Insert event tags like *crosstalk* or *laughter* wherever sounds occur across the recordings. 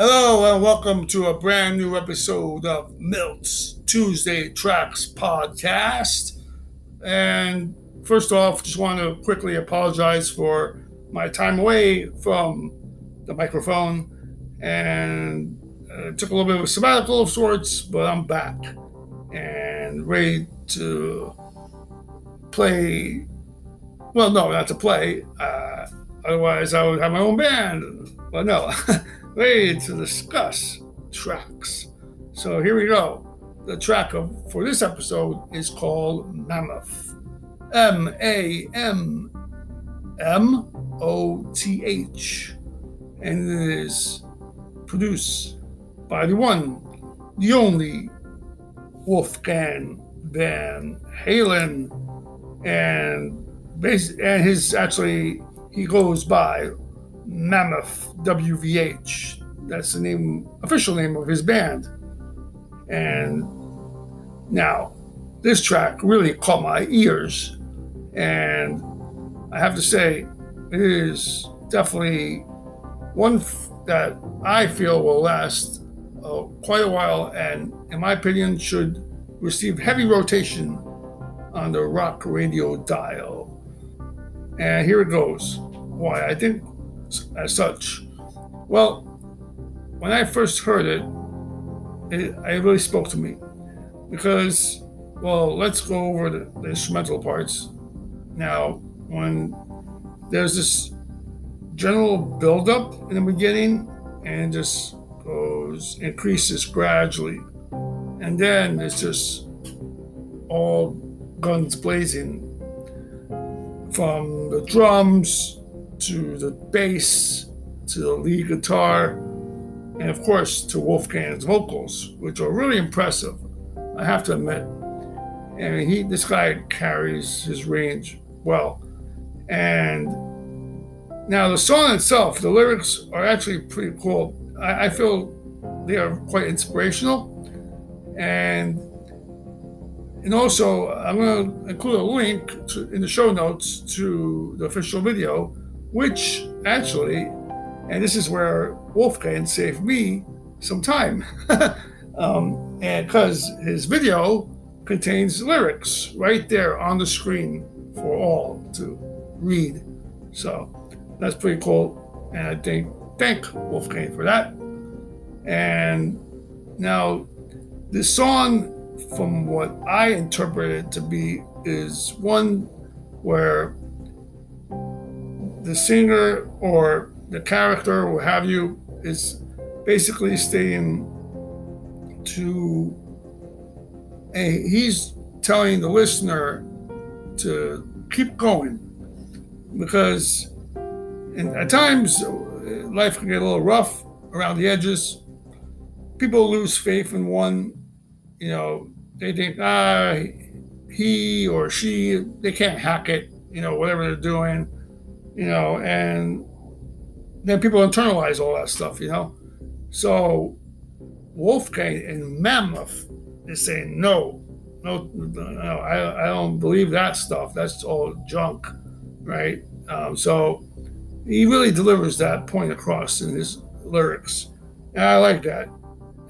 Hello and welcome to a brand new episode of Milt's Tuesday Tracks podcast. And first off, just want to quickly apologize for my time away from the microphone and uh, took a little bit of a sabbatical of sorts, but I'm back and ready to play. Well, no, not to play. Uh, otherwise, I would have my own band. But no. *laughs* ready to discuss tracks. So here we go. The track of, for this episode is called Mammoth. M A M M O T H. And it is produced by the one, the only Wolfgang Van Halen. And, and his actually, he goes by Mammoth WVH. That's the name, official name of his band. And now, this track really caught my ears. And I have to say, it is definitely one f- that I feel will last uh, quite a while and, in my opinion, should receive heavy rotation on the rock radio dial. And here it goes. Why? I think as such? Well, when I first heard it, it, it really spoke to me because, well, let's go over the, the instrumental parts. Now, when there's this general buildup in the beginning and just goes, increases gradually. And then it's just all guns blazing from the drums to the bass, to the lead guitar, and of course to Wolfgang's vocals, which are really impressive, I have to admit. And he, this guy carries his range well. And now the song itself, the lyrics are actually pretty cool. I, I feel they are quite inspirational. And and also, I'm going to include a link to, in the show notes to the official video which actually, and this is where Wolfgang saved me some time, *laughs* um, and because his video contains lyrics right there on the screen for all to read. So that's pretty cool, and I think thank Wolfgang for that. And now, the song, from what I interpret it to be, is one where the singer or the character or have you is basically stating to a he's telling the listener to keep going. Because at times life can get a little rough around the edges. People lose faith in one you know they think ah he or she they can't hack it you know whatever they're doing you know, and then people internalize all that stuff, you know. So Wolfgang and Mammoth is saying no, no, no, I, I don't believe that stuff. That's all junk, right? Um, so he really delivers that point across in his lyrics, and I like that.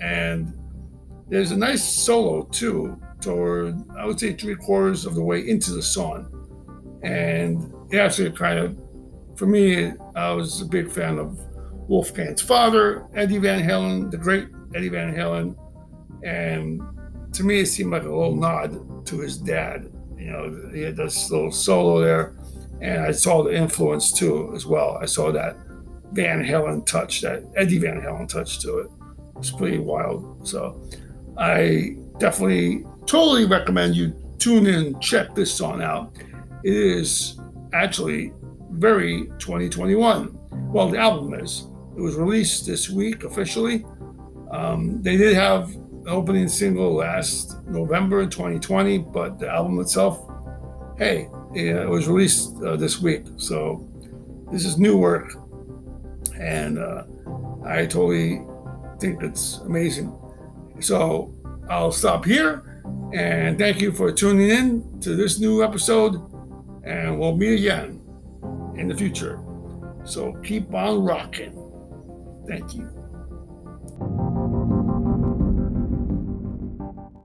And there's a nice solo too, toward I would say three quarters of the way into the song, and it actually kind of for me, I was a big fan of Wolfgang's father, Eddie Van Halen, the great Eddie Van Halen. And to me, it seemed like a little nod to his dad. You know, he had this little solo there. And I saw the influence too, as well. I saw that Van Halen touch, that Eddie Van Halen touch to it. It's pretty wild. So I definitely totally recommend you tune in check this song out. It is actually very 2021. Well, the album is. It was released this week officially. Um, they did have an opening single last November 2020, but the album itself, hey, it was released uh, this week. So this is new work, and uh, I totally think it's amazing. So I'll stop here, and thank you for tuning in to this new episode, and we'll meet again in the future. So keep on rocking. Thank you.